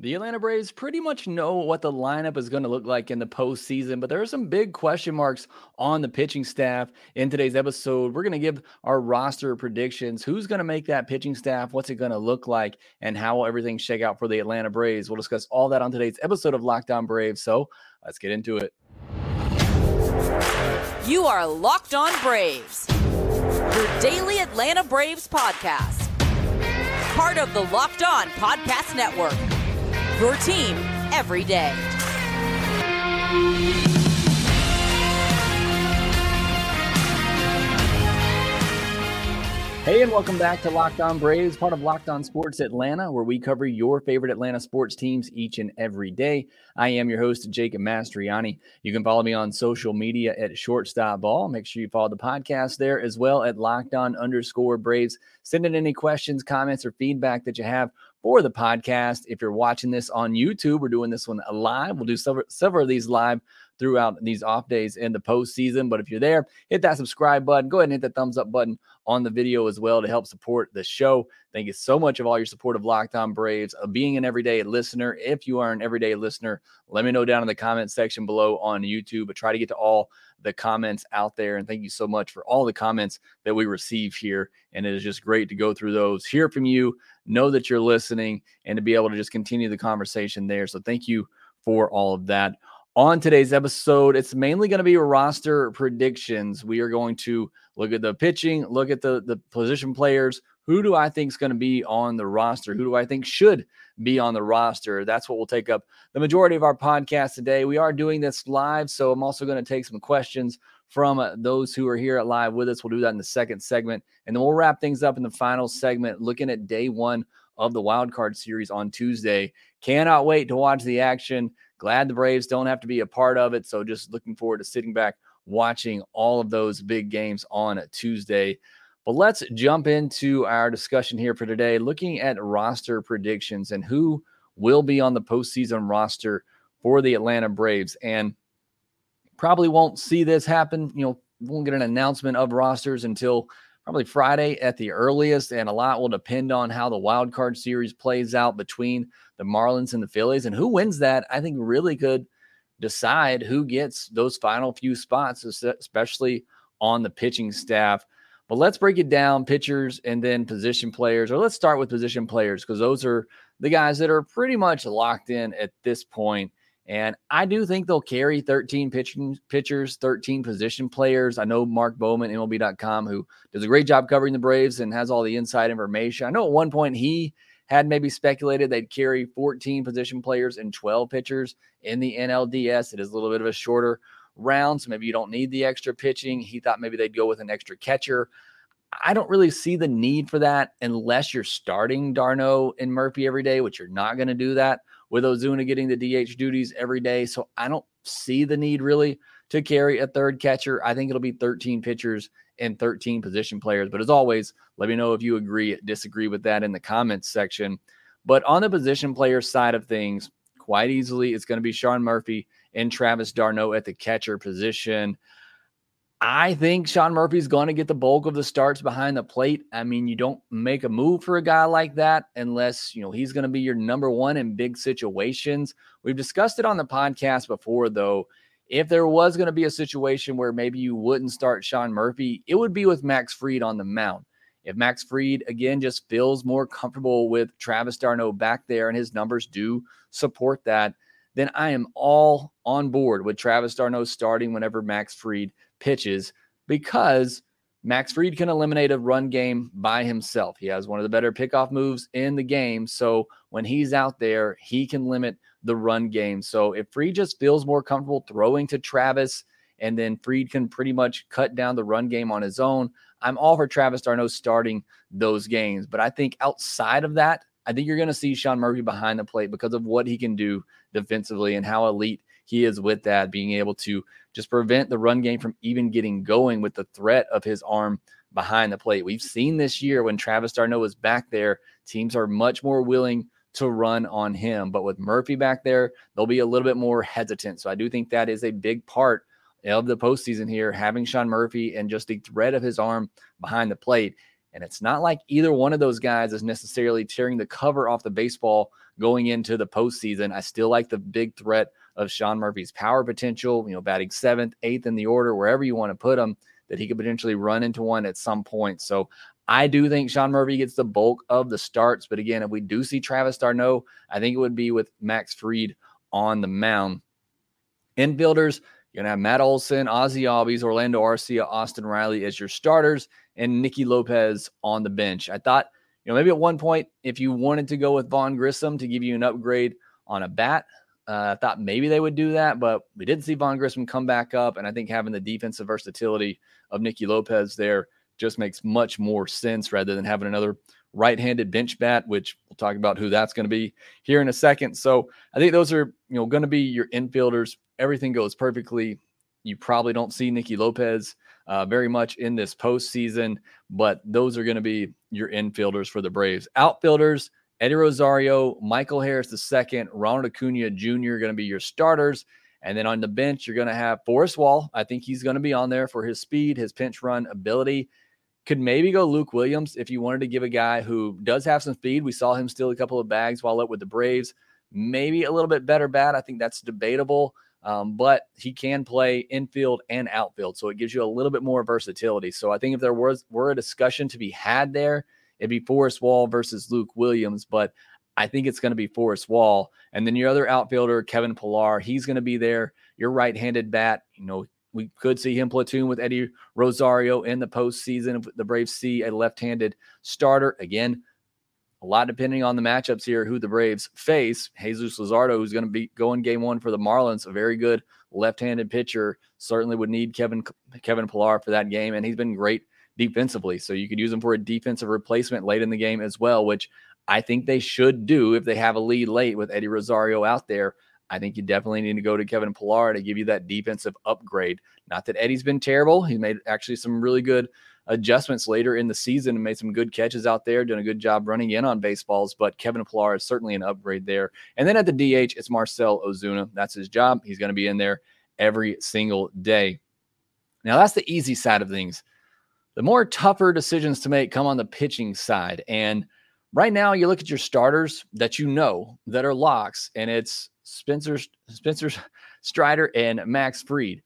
The Atlanta Braves pretty much know what the lineup is going to look like in the postseason, but there are some big question marks on the pitching staff. In today's episode, we're going to give our roster predictions. Who's going to make that pitching staff? What's it going to look like? And how will everything shake out for the Atlanta Braves? We'll discuss all that on today's episode of Locked On Braves. So let's get into it. You are Locked On Braves, your daily Atlanta Braves podcast, part of the Locked On Podcast Network your team every day. Hey, and welcome back to Locked On Braves, part of Locked On Sports Atlanta, where we cover your favorite Atlanta sports teams each and every day. I am your host, Jacob Mastriani. You can follow me on social media at Shortstop Ball. Make sure you follow the podcast there as well at Locked On underscore Braves. Send in any questions, comments, or feedback that you have for the podcast. If you're watching this on YouTube, we're doing this one live. We'll do several, several of these live throughout these off days in the postseason. But if you're there, hit that subscribe button. Go ahead and hit the thumbs up button on the video as well to help support the show. Thank you so much of all your support of Locked On Braves, of being an everyday listener. If you are an everyday listener, let me know down in the comment section below on YouTube. But try to get to all the comments out there. And thank you so much for all the comments that we receive here. And it is just great to go through those, hear from you, know that you're listening, and to be able to just continue the conversation there. So thank you for all of that. On today's episode, it's mainly going to be roster predictions. We are going to look at the pitching, look at the, the position players. Who do I think is going to be on the roster? Who do I think should be on the roster? That's what will take up the majority of our podcast today. We are doing this live, so I'm also going to take some questions from uh, those who are here live with us. We'll do that in the second segment, and then we'll wrap things up in the final segment, looking at day one of the wild card series on Tuesday. Cannot wait to watch the action. Glad the Braves don't have to be a part of it. So just looking forward to sitting back watching all of those big games on a Tuesday. But let's jump into our discussion here for today, looking at roster predictions and who will be on the postseason roster for the Atlanta Braves. And probably won't see this happen. You know, won't get an announcement of rosters until probably Friday at the earliest, and a lot will depend on how the wild card series plays out between the Marlins and the Phillies. And who wins that, I think, really could decide who gets those final few spots, especially on the pitching staff. But let's break it down pitchers and then position players, or let's start with position players because those are the guys that are pretty much locked in at this point. And I do think they'll carry 13 pitching pitchers, 13 position players. I know Mark Bowman, MLB.com, who does a great job covering the Braves and has all the inside information. I know at one point he had maybe speculated they'd carry 14 position players and 12 pitchers in the NLDS. It is a little bit of a shorter round, so maybe you don't need the extra pitching. He thought maybe they'd go with an extra catcher. I don't really see the need for that unless you're starting d'Arnaud and Murphy every day, which you're not going to do that with Ozuna getting the DH duties every day. So I don't see the need really to carry a third catcher. I think it'll be 13 pitchers and 13 position players. But as always, let me know if you agree, disagree with that in the comments section. But on the position player side of things, quite easily, it's going to be Sean Murphy and Travis d'Arnaud at the catcher position. I think Sean Murphy's going to get the bulk of the starts behind the plate. I mean, you don't make a move for a guy like that unless, you know, he's going to be your number one in big situations. We've discussed it on the podcast before, though. If there was going to be a situation where maybe you wouldn't start Sean Murphy, it would be with Max Fried on the mound. If Max Fried, again, just feels more comfortable with Travis d'Arnaud back there and his numbers do support that, then I am all on board with Travis d'Arnaud starting whenever Max Fried pitches because Max Fried can eliminate a run game by himself. He has one of the better pickoff moves in the game. So when he's out there, he can limit the run game. So if Fried just feels more comfortable throwing to Travis, and then Fried can pretty much cut down the run game on his own, I'm all for Travis d'Arnaud starting those games. But I think outside of that, I think you're going to see Sean Murphy behind the plate because of what he can do defensively and how elite he is with that, being able to just prevent the run game from even getting going with the threat of his arm behind the plate. We've seen this year when Travis d'Arnaud is back there, teams are much more willing to run on him. But with Murphy back there, they'll be a little bit more hesitant. So I do think that is a big part of the postseason here, having Sean Murphy and just the threat of his arm behind the plate. And it's not like either one of those guys is necessarily tearing the cover off the baseball going into the postseason. I still like the big threat of Sean Murphy's power potential, you know, batting seventh, eighth in the order, wherever you want to put him, that he could potentially run into one at some point. So I do think Sean Murphy gets the bulk of the starts. But again, if we do see Travis d'Arnaud, I think it would be with Max Fried on the mound. Infielders, you're going to have Matt Olson, Ozzie Albies, Orlando Arcia, Austin Riley as your starters, and Nicky Lopez on the bench. I thought, you know, maybe at one point, if you wanted to go with Vaughn Grissom to give you an upgrade on a bat, uh, I thought maybe they would do that, but we did see Vaughn Grissom come back up. And I think having the defensive versatility of Nicky Lopez there just makes much more sense rather than having another right-handed bench bat, which we'll talk about who that's going to be here in a second. So I think those are you know going to be your infielders. Everything goes perfectly. You probably don't see Nicky Lopez uh, very much in this postseason, but those are going to be your infielders for the Braves. Outfielders, Eddie Rosario, Michael Harris II, Ronald Acuna Jr. going to be your starters. And then on the bench, you're going to have Forrest Wall. I think he's going to be on there for his speed, his pinch run ability. Could maybe go Luke Williams if you wanted to give a guy who does have some speed. We saw him steal a couple of bags while up with the Braves. Maybe a little bit better bat. I think that's debatable. Um, but he can play infield and outfield, so it gives you a little bit more versatility. So I think if there was were a discussion to be had there, it'd be Forrest Wall versus Luke Williams. But I think it's going to be Forrest Wall, and then your other outfielder Kevin Pillar, he's going to be there. Your right-handed bat, you know, we could see him platoon with Eddie Rosario in the postseason if the Braves see a left-handed starter. Again, a lot depending on the matchups here, who the Braves face. Jesus Luzardo, who's going to be going game one for the Marlins, a very good left-handed pitcher, certainly would need Kevin Kevin Pillar for that game, and he's been great defensively. So you could use him for a defensive replacement late in the game as well, which I think they should do if they have a lead late with Eddie Rosario out there. I think you definitely need to go to Kevin Pillar to give you that defensive upgrade. Not that Eddie's been terrible. He made actually some really good adjustments later in the season and made some good catches out there, doing a good job running in on baseballs. But Kevin Pillar is certainly an upgrade there. And then at the DH, it's Marcel Ozuna. That's his job. He's going to be in there every single day. Now, that's the easy side of things. The more tougher decisions to make come on the pitching side. And right now, you look at your starters that you know that are locks, and it's Spencer Spencer Strider and Max Fried.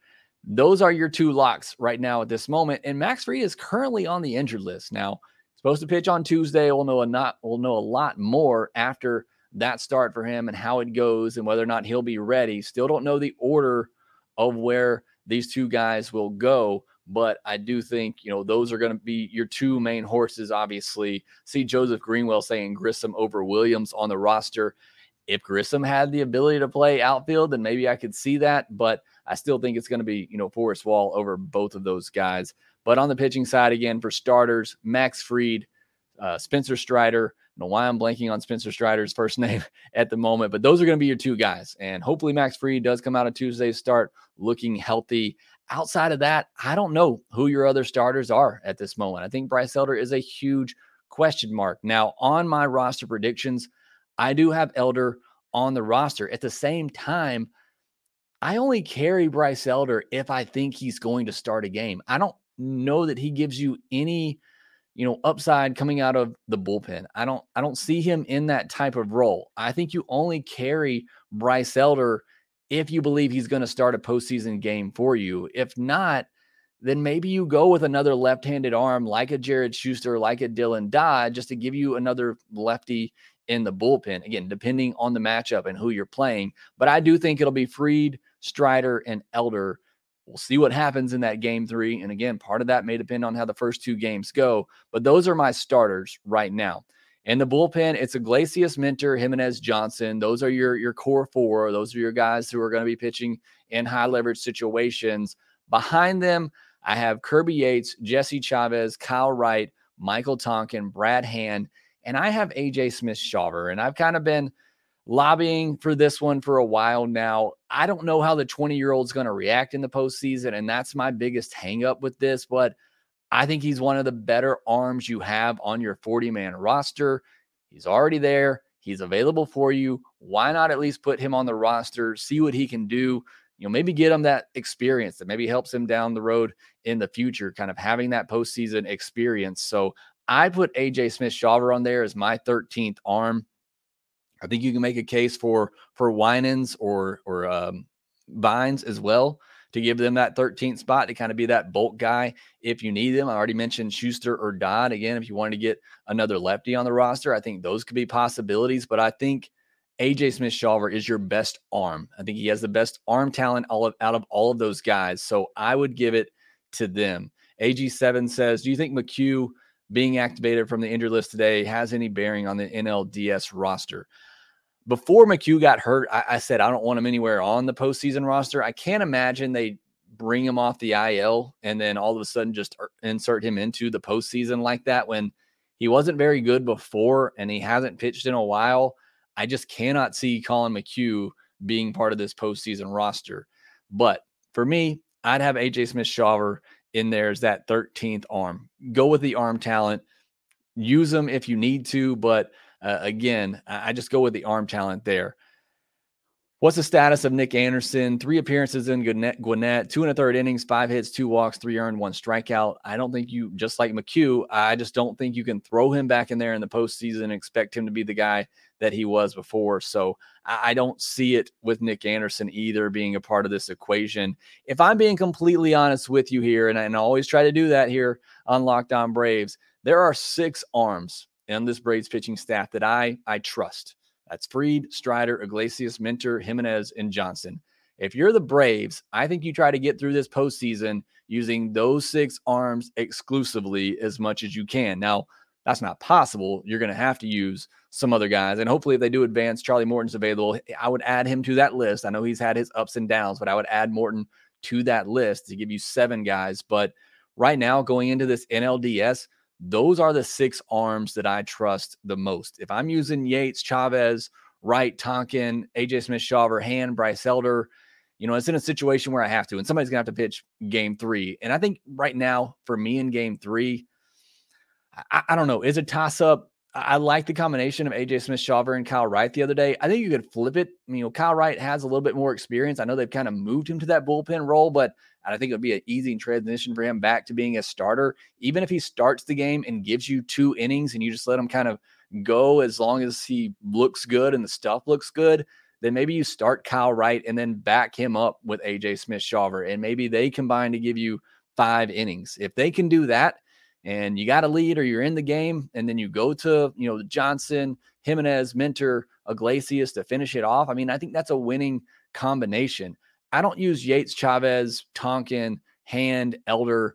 Those are your two locks right now at this moment. And Max Fried is currently on the injured list. Now, supposed to pitch on Tuesday. We'll know a not we'll know a lot more after that start for him and how it goes and whether or not he'll be ready. Still don't know the order of where these two guys will go, but I do think, you know, those are going to be your two main horses obviously. See Joseph Greenwell saying Grissom over Williams on the roster if Grissom had the ability to play outfield, then maybe I could see that. But I still think it's going to be, you know, Forrest Wall over both of those guys. But on the pitching side, again, for starters, Max Fried, uh, Spencer Strider. I know why I'm blanking on Spencer Strider's first name at the moment, but those are going to be your two guys. And hopefully, Max Fried does come out of Tuesday's start looking healthy. Outside of that, I don't know who your other starters are at this moment. I think Bryce Elder is a huge question mark. Now, on my roster predictions, I do have Elder on the roster. At the same time, I only carry Bryce Elder if I think he's going to start a game. I don't know that he gives you any, you know, upside coming out of the bullpen. I don't I don't see him in that type of role. I think you only carry Bryce Elder if you believe he's going to start a postseason game for you. If not, then maybe you go with another left-handed arm like a Jared Schuster, like a Dylan Dodd, just to give you another lefty in the bullpen. Again, depending on the matchup and who you're playing. But I do think it'll be Fried, Strider, and Elder. We'll see what happens in that game three. And again, part of that may depend on how the first two games go. But those are my starters right now. In the bullpen, it's Iglesias, Minter, Jimenez, Johnson. Those are your, your core four. Those are your guys who are going to be pitching in high leverage situations. Behind them, I have Kirby Yates, Jesse Chavez, Kyle Wright, Michael Tonkin, Brad Hand, and I have AJ Smith Shawver, and I've kind of been lobbying for this one for a while now. I don't know how the 20 year old's going to react in the postseason, and that's my biggest hangup with this. But I think he's one of the better arms you have on your 40 man roster. He's already there. He's available for you. Why not at least put him on the roster, see what he can do? You know, maybe get him that experience that maybe helps him down the road in the future, kind of having that postseason experience. So I put AJ Smith Shawver on there as my 13th arm. I think you can make a case for for Winans or or um, Vines as well to give them that 13th spot to kind of be that bolt guy if you need them. I already mentioned Schuster or Dodd. Again, if you wanted to get another lefty on the roster, I think those could be possibilities. But I think AJ Smith Shawver is your best arm. I think he has the best arm talent all of, out of all of those guys. So I would give it to them. AG7 says, Do you think McHugh being activated from the injured list today has any bearing on the NLDS roster? Before McHugh got hurt, I, I, said I don't want him anywhere on the postseason roster. I can't imagine they bring him off the IL and then all of a sudden just er, insert him into the postseason like that when he wasn't very good before and he hasn't pitched in a while. I just cannot see Collin McHugh being part of this postseason roster. But for me, I'd have AJ Smith Shawver in there as that 13th arm. Go with the arm talent, use them if you need to, but uh, again, I just go with the arm talent there. What's the status of Nick Anderson? Three appearances in Gwinnett, two and a third innings, five hits, two walks, three earned, one strikeout. I don't think you, just like McHugh, I just don't think you can throw him back in there in the postseason and expect him to be the guy that he was before. So I don't see it with Nick Anderson either being a part of this equation. If I'm being completely honest with you here, and I, and I always try to do that here on Locked On Braves, there are six arms and this Braves pitching staff that I I trust. That's Fried, Strider, Iglesias, Minter, Jimenez, and Johnson. If you're the Braves, I think you try to get through this postseason using those six arms exclusively as much as you can. Now, that's not possible. You're going to have to use some other guys. And hopefully, if they do advance, Charlie Morton's available. I would add him to that list. I know he's had his ups and downs, but I would add Morton to that list to give you seven guys. But right now, going into this NLDS, those are the six arms that I trust the most. If I'm using Yates, Chavez, Wright, Tonkin, AJ Smith, Shawver, Hand, Bryce Elder, you know, it's in a situation where I have to, and somebody's gonna have to pitch game three. And I think right now, for me in game three, I, I don't know, is a toss up. I like the combination of AJ Smith, Shawver, and Kyle Wright the other day. I think you could flip it. You know, Kyle Wright has a little bit more experience. I know they've kind of moved him to that bullpen role, but I think it would be an easy transition for him back to being a starter. Even if he starts the game and gives you two innings and you just let him kind of go as long as he looks good and the stuff looks good, then maybe you start Kyle Wright and then back him up with AJ Smith Shawver. And maybe they combine to give you five innings. If they can do that, and you got a lead or you're in the game, and then you go to, you know, Johnson, Jimenez, Minter, Iglesias to finish it off. I mean, I think that's a winning combination. I don't use Yates, Chavez, Tonkin, Hand, Elder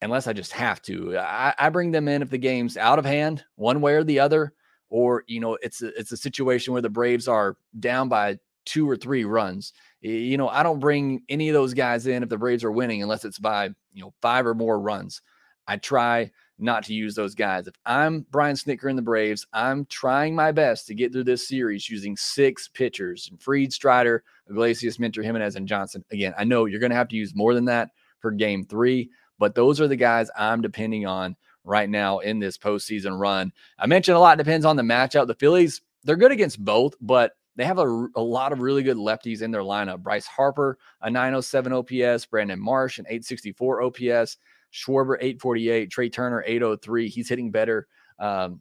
unless I just have to. I, I, bring them in if the game's out of hand, one way or the other, or you know, it's a, it's a situation where the Braves are down by two or three runs. You know, I don't bring any of those guys in if the Braves are winning unless it's by you know five or more runs. I try not to use those guys. If I'm Brian Snitker in the Braves, I'm trying my best to get through this series using six pitchers Fried, Strider, Iglesias, Minter, Jimenez, and Johnson. Again, I know you're going to have to use more than that for game three, but those are the guys I'm depending on right now in this postseason run. I mentioned a lot depends on the matchup. The Phillies, they're good against both, but they have a, a lot of really good lefties in their lineup. Bryce Harper, a 907 OPS, Brandon Marsh, an 864 OPS. Schwarber 848, Trea Turner 803. He's hitting better, um,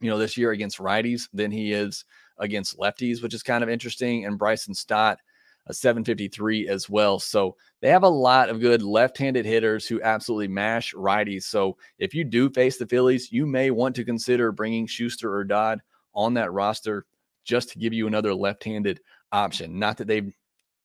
you know, this year against righties than he is against lefties, which is kind of interesting. And Bryson Stott, a 753 as well. So they have a lot of good left-handed hitters who absolutely mash righties. So if you do face the Phillies, you may want to consider bringing Schuster or Dodd on that roster just to give you another left-handed option. Not that they've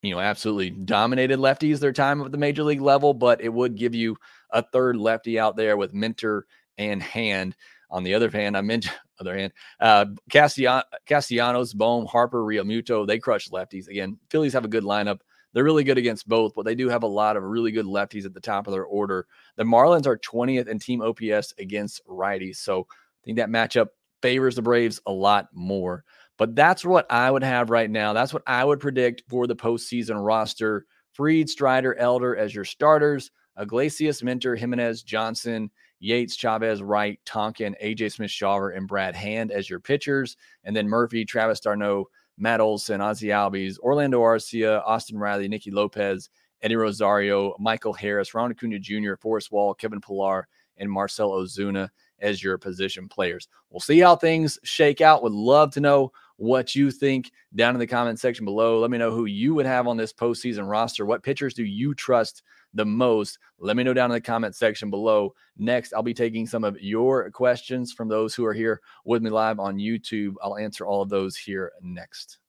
you know, absolutely dominated lefties their time at the major league level, but it would give you a third lefty out there with Minter and Hand. On the other hand, I mentioned other hand, uh, Castellanos, Bohm, Harper, Realmuto, they crush lefties. Again, Phillies have a good lineup. They're really good against both, but they do have a lot of really good lefties at the top of their order. The Marlins are 20th in team OPS against righties. So I think that matchup favors the Braves a lot more. But that's what I would have right now. That's what I would predict for the postseason roster. Fried, Strider, Elder as your starters. Iglesias, Minter, Jimenez, Johnson, Yates, Chavez, Wright, Tonkin, AJ Smith, Shawver, and Brad Hand as your pitchers. And then Murphy, Travis d'Arnaud, Matt Olson, Ozzie Albies, Orlando Arcia, Austin Riley, Nicky Lopez, Eddie Rosario, Michael Harris, Ron Acuna Jr., Forrest Wall, Kevin Pillar, and Marcel Ozuna as your position players. We'll see how things shake out. Would love to know what you think down in the comment section below. Let me know who you would have on this postseason roster. What pitchers do you trust the most? Let me know down in the comment section below. Next, I'll be taking some of your questions from those who are here with me live on YouTube. I'll answer all of those here next.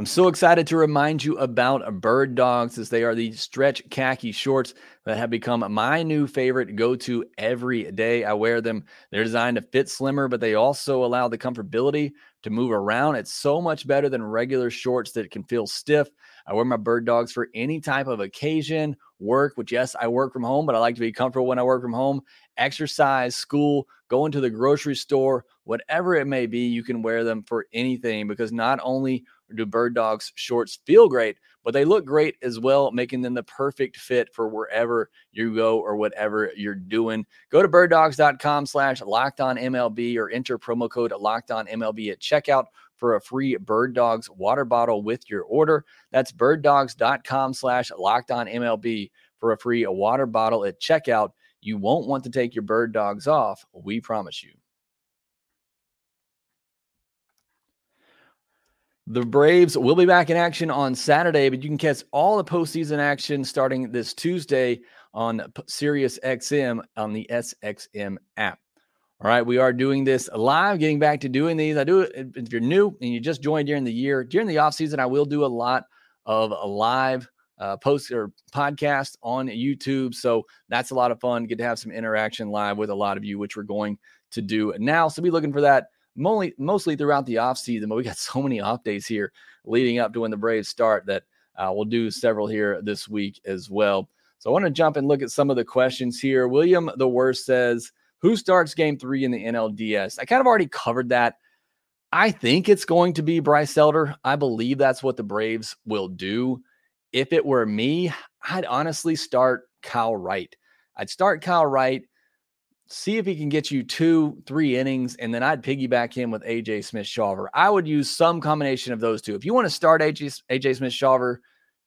I'm so excited to remind you about Bird Dogs as they are the stretch khaki shorts that have become my new favorite go to every day. I wear them. They're designed to fit slimmer, but they also allow the comfortability to move around. It's so much better than regular shorts that can feel stiff. I wear my Bird Dogs for any type of occasion, work, which, yes, I work from home, but I like to be comfortable when I work from home, exercise, school, going to the grocery store, whatever it may be, you can wear them for anything because not only do Bird Dogs shorts feel great, but they look great as well, making them the perfect fit for wherever you go or whatever you're doing. Go to birddogs.com slash locked on MLB or enter promo code locked on MLB at checkout for a free Bird Dogs water bottle with your order. That's birddogs.com slash locked on MLB for a free water bottle at checkout. You won't want to take your bird dogs off. We promise you. The Braves will be back in action on Saturday, but you can catch all the postseason action starting this Tuesday on Sirius XM on the SXM app. All right, we are doing this live, getting back to doing these. I do it if you're new and you just joined during the year. During the off season, I will do a lot of live uh, post or podcast on YouTube. So that's a lot of fun. Get to have some interaction live with a lot of you, which we're going to do now. So be looking for that mostly mostly throughout the off season, but we got so many off days here leading up to when the Braves start that uh, we'll do several here this week as well. So I want to jump and look at some of the questions here. William the Worst says, "Who starts Game Three in the NLDS?" I kind of already covered that. I think it's going to be Bryce Elder. I believe that's what the Braves will do. If it were me, I'd honestly start Kyle Wright. I'd start Kyle Wright see if he can get you two, three innings, and then I'd piggyback him with AJ Smith Shawver. I would use some combination of those two. If you want to start AJ, AJ Smith Shawver,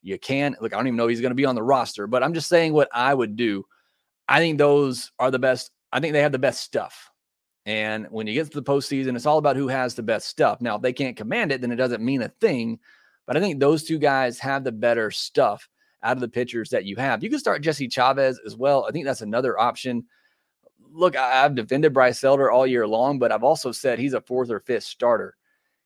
you can. Look, I don't even know he's going to be on the roster, but I'm just saying what I would do. I think those are the best. I think they have the best stuff. And when you get to the postseason, it's all about who has the best stuff. Now, if they can't command it, then it doesn't mean a thing. But I think those two guys have the better stuff out of the pitchers that you have. You can start Jesse Chavez as well. I think that's another option look, I've defended Bryce Elder all year long, but I've also said he's a fourth or fifth starter.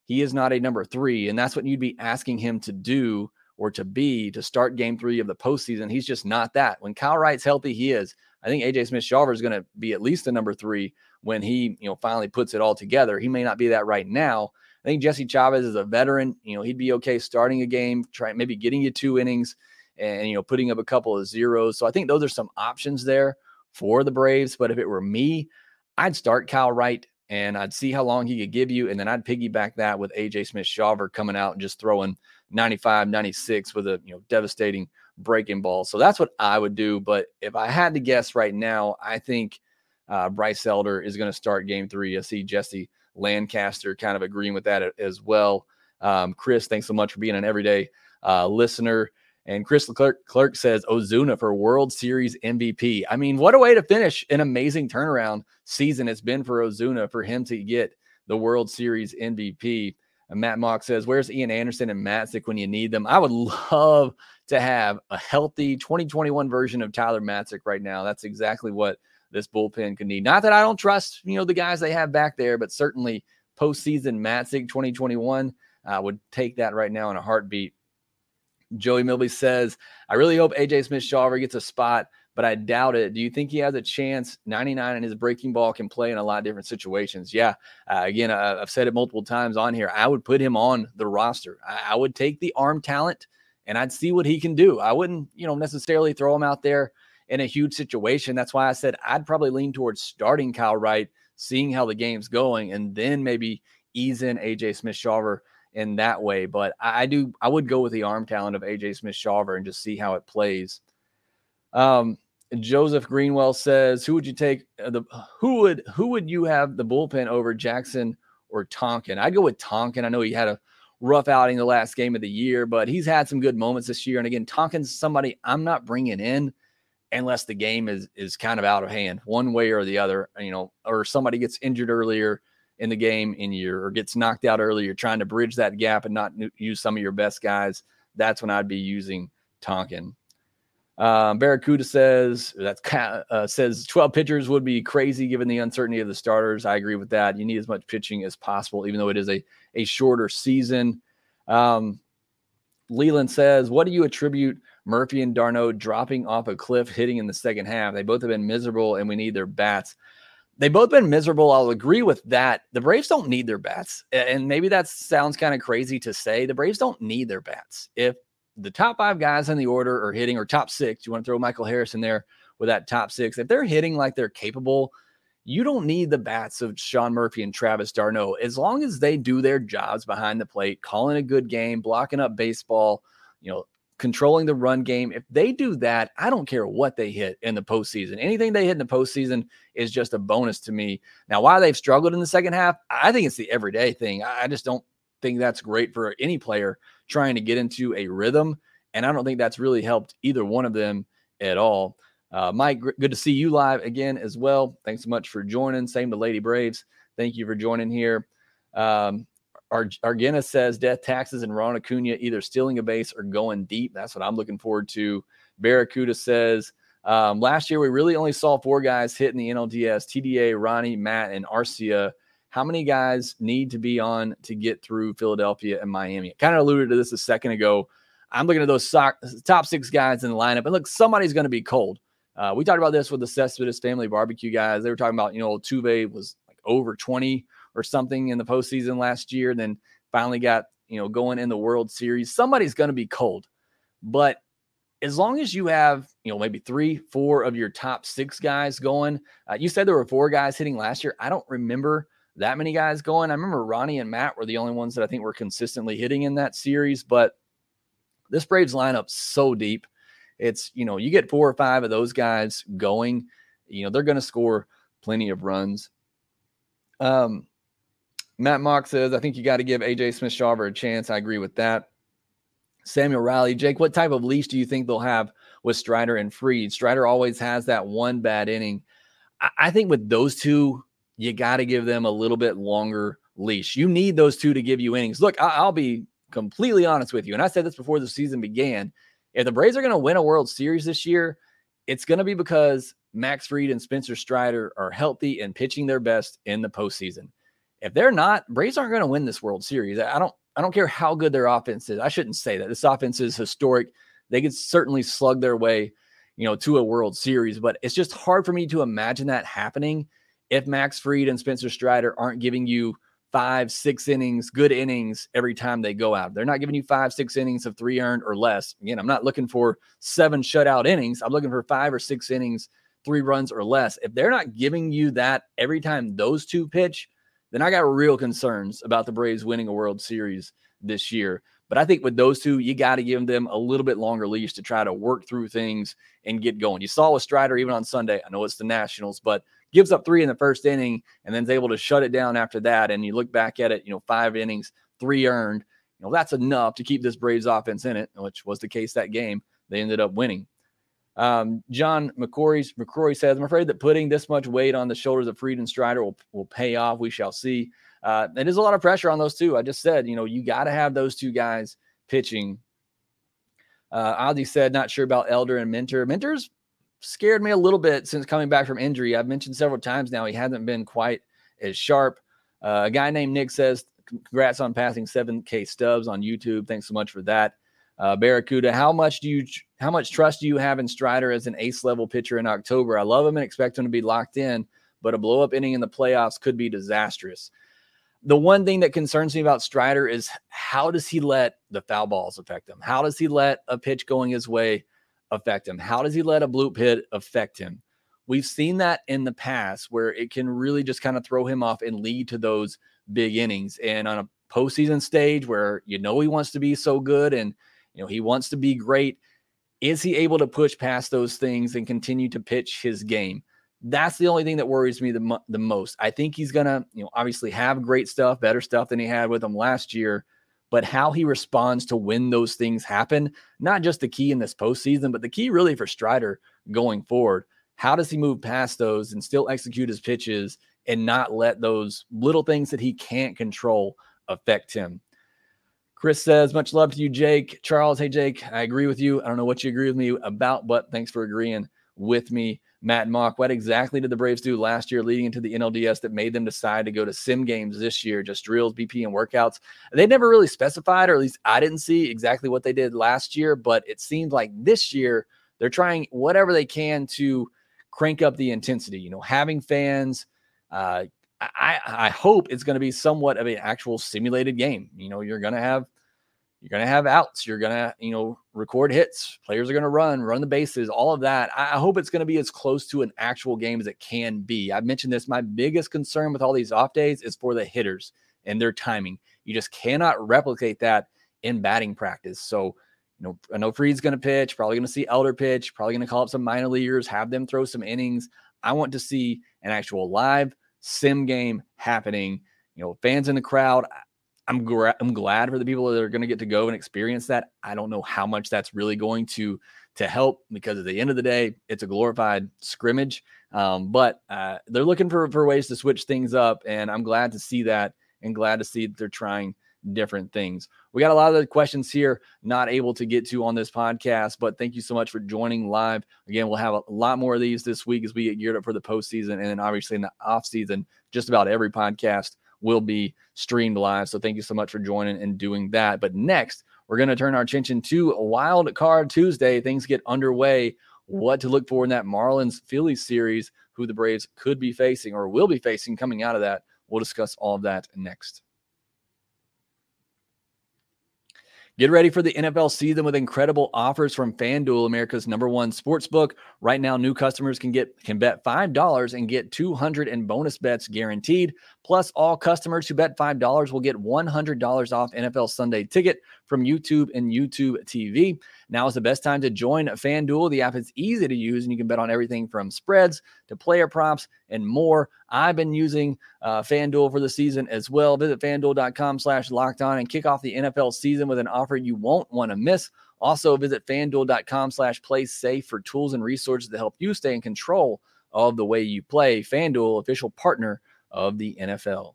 He is not a number three, and that's what you'd be asking him to do or to be to start game three of the postseason. He's just not that. When Kyle Wright's healthy, he is. I think AJ Smith Shawver is going to be at least a number three when he, you know, finally puts it all together. He may not be that right now. I think Jesse Chavez is a veteran. You know, he'd be okay starting a game, trying maybe getting you two innings and you know putting up a couple of zeros. So I think those are some options there for the Braves. But if it were me, I'd start Kyle Wright and I'd see how long he could give you. And then I'd piggyback that with AJ Smith Shawver coming out and just throwing 95, 96 with a you know devastating breaking ball. So that's what I would do. But if I had to guess right now, I think uh, Bryce Elder is going to start game three. I see Jesse Lancaster kind of agreeing with that as well. Um, Chris, thanks so much for being an everyday uh, listener. And Chris Clark, Clark says Ozuna for World Series MVP. I mean, what a way to finish an amazing turnaround season it's been for Ozuna for him to get the World Series MVP. And Matt Mock says, Where's Ian Anderson and Matzek when you need them? I would love to have a healthy 2021 version of Tyler Matzek right now. That's exactly what this bullpen could need. Not that I don't trust, you know, the guys they have back there, but certainly postseason Matzek 2021 uh, would take that right now in a heartbeat. Joey Milby says, I really hope AJ Smith Shawver gets a spot, but I doubt it. Do you think he has a chance? 99 and his breaking ball can play in a lot of different situations. Yeah. Uh, again, uh, I've said it multiple times on here. I would put him on the roster. I, I would take the arm talent and I'd see what he can do. I wouldn't, you know, necessarily throw him out there in a huge situation. That's why I said I'd probably lean towards starting Kyle Wright, seeing how the game's going, and then maybe ease in AJ Smith Shawver in that way. But I, I do I would go with the arm talent of AJ Smith Shawver and just see how it plays. Um, Joseph Greenwell says, "Who would you take uh, the who would who would you have the bullpen over Jackson or Tonkin?" I'd go with Tonkin. I know he had a rough outing the last game of the year, but he's had some good moments this year. And again, Tonkin's somebody I'm not bringing in unless the game is is kind of out of hand, one way or the other. You know, or somebody gets injured earlier in the game and you're or gets knocked out early, you're trying to bridge that gap and not use some of your best guys. That's when I'd be using Tonkin. Um, Barracuda says that uh, says 12 pitchers would be crazy given the uncertainty of the starters. I agree with that. You need as much pitching as possible, even though it is a a shorter season. Um, Leland says, "What do you attribute Murphy and d'Arnaud dropping off a cliff, hitting in the second half? They both have been miserable, and we need their bats." They both been miserable. I'll agree with that. The Braves don't need their bats, and maybe that sounds kind of crazy to say. The Braves don't need their bats. If the top five guys in the order are hitting, or top six, you want to throw Michael Harris in there with that top six. If they're hitting like they're capable, you don't need the bats of Sean Murphy and Travis d'Arnaud. As long as they do their jobs behind the plate, calling a good game, blocking up baseball, you know, controlling the run game. If they do that, I don't care what they hit in the postseason. Anything they hit in the postseason is just a bonus to me. Now, why they've struggled in the second half, I think it's the everyday thing. I just don't think that's great for any player trying to get into a rhythm. And I don't think that's really helped either one of them at all. Uh, Mike, good to see you live again as well. Thanks so much for joining. Same to Lady Braves. Thank you for joining here. Um, Ar- Argena says death taxes and Ron Acuna either stealing a base or going deep. That's what I'm looking forward to. Barracuda says um, last year we really only saw four guys hit in the NLDS: TDA, Ronnie, Matt, and Arcia. How many guys need to be on to get through Philadelphia and Miami? Kind of alluded to this a second ago. I'm looking at those sock, top six guys in the lineup, and look, somebody's going to be cold. Uh, we talked about this with the Cespedes family barbecue guys. They were talking about, you know, Tuve was like over 20 or something in the postseason last year, then finally got, you know, going in the World Series. Somebody's going to be cold. But as long as you have, you know, maybe three, four of your top six guys going, uh, you said there were four guys hitting last year. I don't remember that many guys going. I remember Ronnie and Matt were the only ones that I think were consistently hitting in that series, but this Braves lineup so deep. It's, you know, you get four or five of those guys going, you know, they're going to score plenty of runs. Um, Matt Mock says, I think you got to give AJ Smith Shawver a chance. I agree with that. Samuel Riley, Jake, what type of leash do you think they'll have with Strider and Fried? Strider always has that one bad inning. I, I think with those two, you got to give them a little bit longer leash. You need those two to give you innings. Look, I, I'll be completely honest with you. And I said this before the season began. If the Braves are going to win a World Series this year, it's going to be because Max Fried and Spencer Strider are healthy and pitching their best in the postseason. If they're not, Braves aren't going to win this World Series. I don't I don't care how good their offense is. I shouldn't say that. This offense is historic. They could certainly slug their way, you know, to a World Series, but it's just hard for me to imagine that happening if Max Fried and Spencer Strider aren't giving you five, six innings, good innings every time they go out. They're not giving you five, six innings of three earned or less. Again, I'm not looking for seven shutout innings. I'm looking for five or six innings, three runs or less. If they're not giving you that every time those two pitch, then I got real concerns about the Braves winning a World Series this year. But I think with those two, you got to give them a little bit longer leash to try to work through things and get going. You saw with Strider even on Sunday. I know it's the Nationals, but gives up three in the first inning and then is able to shut it down after that. And you look back at it, you know, five innings, three earned. You know, that's enough to keep this Braves offense in it, which was the case that game. They ended up winning. Um, John McCrory, McCrory says, I'm afraid that putting this much weight on the shoulders of Fried and Strider will, will pay off. We shall see. Uh, it is a lot of pressure on those two. I just said, you know, you got to have those two guys pitching. Uh, Ozzy said, not sure about Elder and Minter. Minter's scared me a little bit since coming back from injury. I've mentioned several times now he hasn't been quite as sharp. Uh, a guy named Nick says, "Congrats on passing 7K stubs on YouTube. Thanks so much for that." Uh, Barracuda, how much do you how much trust do you have in Strider as an ace level pitcher in October? I love him and expect him to be locked in, but a blow up inning in the playoffs could be disastrous. The one thing that concerns me about Strider is how does he let the foul balls affect him? How does he let a pitch going his way affect him? How does he let a bloop hit affect him? We've seen that in the past where it can really just kind of throw him off and lead to those big innings. And on a postseason stage where you know he wants to be so good and you know he wants to be great, is he able to push past those things and continue to pitch his game? That's the only thing that worries me the, the most. I think he's gonna, you know, obviously have great stuff, better stuff than he had with him last year but how he responds to when those things happen, not just the key in this postseason, but the key really for Strider going forward. How does he move past those and still execute his pitches and not let those little things that he can't control affect him. Chris says, much love to you, Jake. Charles, hey, Jake, I agree with you. I don't know what you agree with me about, but thanks for agreeing with me. Matt Mock, what exactly did the Braves do last year leading into the NLDS that made them decide to go to sim games this year, just drills, BP, and workouts? They never really specified, or at least I didn't see exactly what they did last year, but it seemed like this year they're trying whatever they can to crank up the intensity, you know, having fans. Uh, I, I hope it's going to be somewhat of an actual simulated game. You know, you're going to have you're going to have outs. You're going to, you know, record hits. Players are going to run, run the bases, all of that. I hope it's going to be as close to an actual game as it can be. I've mentioned this. My biggest concern with all these off days is for the hitters and their timing. You just cannot replicate that in batting practice. So, you know, I know Fried's going to pitch, probably going to see Elder pitch, probably going to call up some minor leaguers, have them throw some innings. I want to see an actual live sim game happening. You know, fans in the crowd. I'm gra- I'm glad for the people that are going to get to go and experience that. I don't know how much that's really going to to help because at the end of the day, it's a glorified scrimmage. Um, but uh, they're looking for for ways to switch things up, and I'm glad to see that and glad to see that they're trying different things. We got a lot of the questions here not able to get to on this podcast, but thank you so much for joining live. Again, we'll have a lot more of these this week as we get geared up for the postseason, and then obviously in the off season, just about every podcast will be streamed live. So thank you so much for joining and doing that. But next, we're going to turn our attention to Wild Card Tuesday. Things get underway. What to look for in that Marlins Phillies series, who the Braves could be facing or will be facing coming out of that. We'll discuss all of that next. Get ready for the NFL season with incredible offers from FanDuel, America's number one sports book. Right now, new customers can get can bet five dollars and get two hundred in bonus bets guaranteed. Plus, all customers who bet five dollars will get one hundred dollars off NFL Sunday ticket from YouTube and YouTube TV. Now is the best time to join FanDuel. The app is easy to use and you can bet on everything from spreads to player props and more. I've been using uh, FanDuel for the season as well. Visit fanduel.com slash locked on and kick off the NFL season with an offer you won't want to miss. Also, visit fanduel.com slash play safe for tools and resources to help you stay in control of the way you play. FanDuel, official partner of the NFL.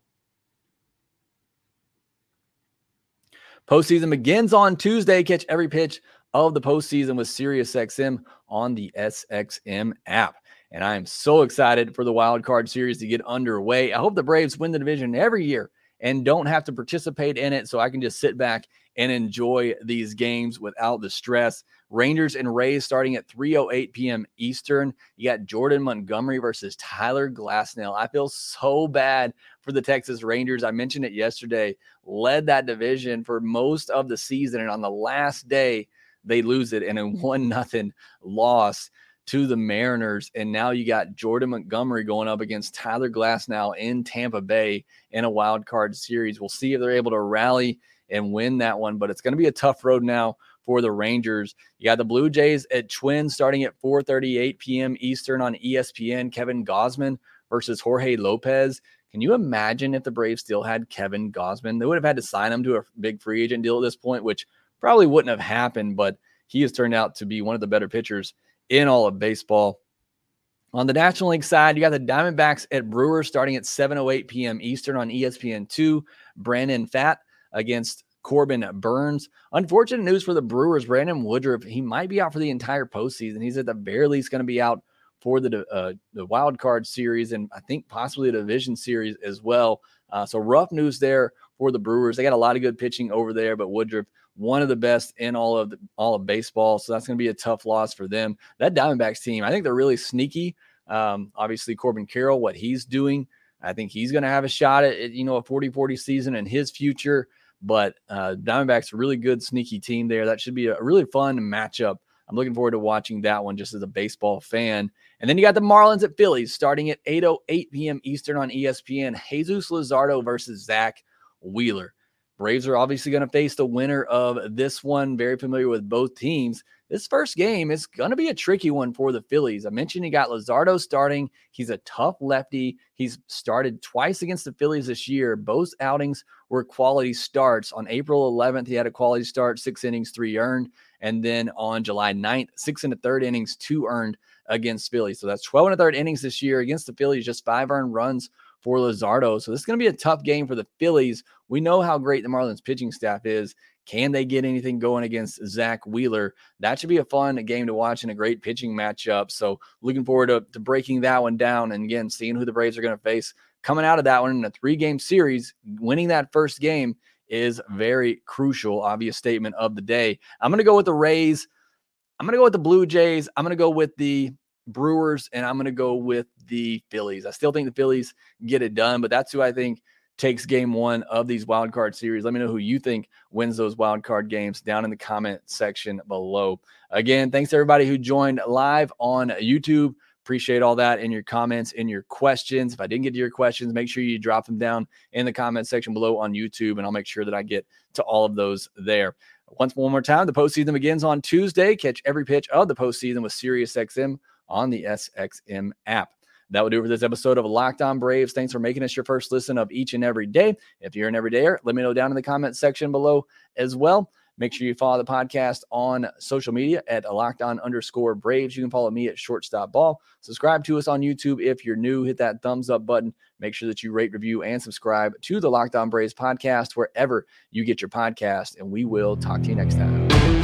Postseason begins on Tuesday. Catch every pitch of the postseason with SiriusXM on the SXM app. And I am so excited for the wild card series to get underway. I hope the Braves win the division every year and don't have to participate in it so I can just sit back and enjoy these games without the stress. Rangers and Rays starting at 3:08 p.m. Eastern. You got Jordan Montgomery versus Tyler Glasnow. I feel so bad for the Texas Rangers. I mentioned it yesterday. Led that division for most of the season and on the last day they lose it in a one nothing loss to the Mariners. And now you got Jordan Montgomery going up against Tyler Glasnow in Tampa Bay in a wild card series. We'll see if they're able to rally and win that one, but it's going to be a tough road now for the Rangers. You got the Blue Jays at Twins starting at 4:38 p.m. Eastern on ESPN. Kevin Gausman versus Jorge Lopez. Can you imagine if the Braves still had Kevin Gausman? They would have had to sign him to a big free agent deal at this point, which probably wouldn't have happened, but he has turned out to be one of the better pitchers in all of baseball. On the National League side, you got the Diamondbacks at Brewers starting at 7:08 p.m. Eastern on ESPN2. Brandon Pfaadt against Corbin Burnes. Unfortunate news for the Brewers. Brandon Woodruff, he might be out for the entire postseason. He's at the very least going to be out for the uh, the wild card series and I think possibly the division series as well. Uh, so rough news there for the Brewers. They got a lot of good pitching over there, but Woodruff one of the best in all of the, all of baseball. So that's going to be a tough loss for them. That Diamondbacks team, I think they're really sneaky. Um, obviously, Corbin Carroll, what he's doing, I think he's going to have a shot at, you know a 40-40 season in his future. But uh, Diamondbacks really good sneaky team there. That should be a really fun matchup. I'm looking forward to watching that one just as a baseball fan. And then you got the Marlins at Phillies starting at 8:08 p.m. Eastern on ESPN. Jesus Luzardo versus Zack Wheeler. Braves are obviously going to face the winner of this one. Very familiar with both teams. This first game is going to be a tricky one for the Phillies. I mentioned he got Luzardo starting. He's a tough lefty. He's started twice against the Phillies this year. Both outings were quality starts. On April 11th, he had a quality start, six innings, three earned. And then on July 9th, six and a third innings, two earned against Phillies. So that's 12 and a third innings this year against the Phillies, just five earned runs for Luzardo. So this is going to be a tough game for the Phillies. We know how great the Marlins pitching staff is. Can they get anything going against Zack Wheeler? That should be a fun game to watch and a great pitching matchup. So looking forward to, to breaking that one down and again seeing who the Braves are going to face coming out of that one in a three game series. Winning that first game is very crucial. Obvious statement of the day. I'm going to go with the Rays. I'm going to go with the Blue Jays. I'm going to go with the Brewers, and I'm going to go with the Phillies. I still think the Phillies get it done, but that's who I think takes game one of these wild card series. Let me know who you think wins those wild card games down in the comment section below. Again, thanks everybody who joined live on YouTube. Appreciate all that in your comments, in your questions. If I didn't get to your questions, make sure you drop them down in the comment section below on YouTube, and I'll make sure that I get to all of those there. Once one more time, the postseason begins on Tuesday. Catch every pitch of the postseason with SiriusXM on the SXM app. That will do for this episode of Locked On Braves. Thanks for making us your first listen of each and every day. If you're an everydayer, let me know down in the comment section below as well. Make sure you follow the podcast on social media at locked on underscore Braves. You can follow me at shortstop ball. Subscribe to us on YouTube if you're new. Hit that thumbs up button. Make sure that you rate, review, and subscribe to the Locked On Braves podcast wherever you get your podcast. And we will talk to you next time.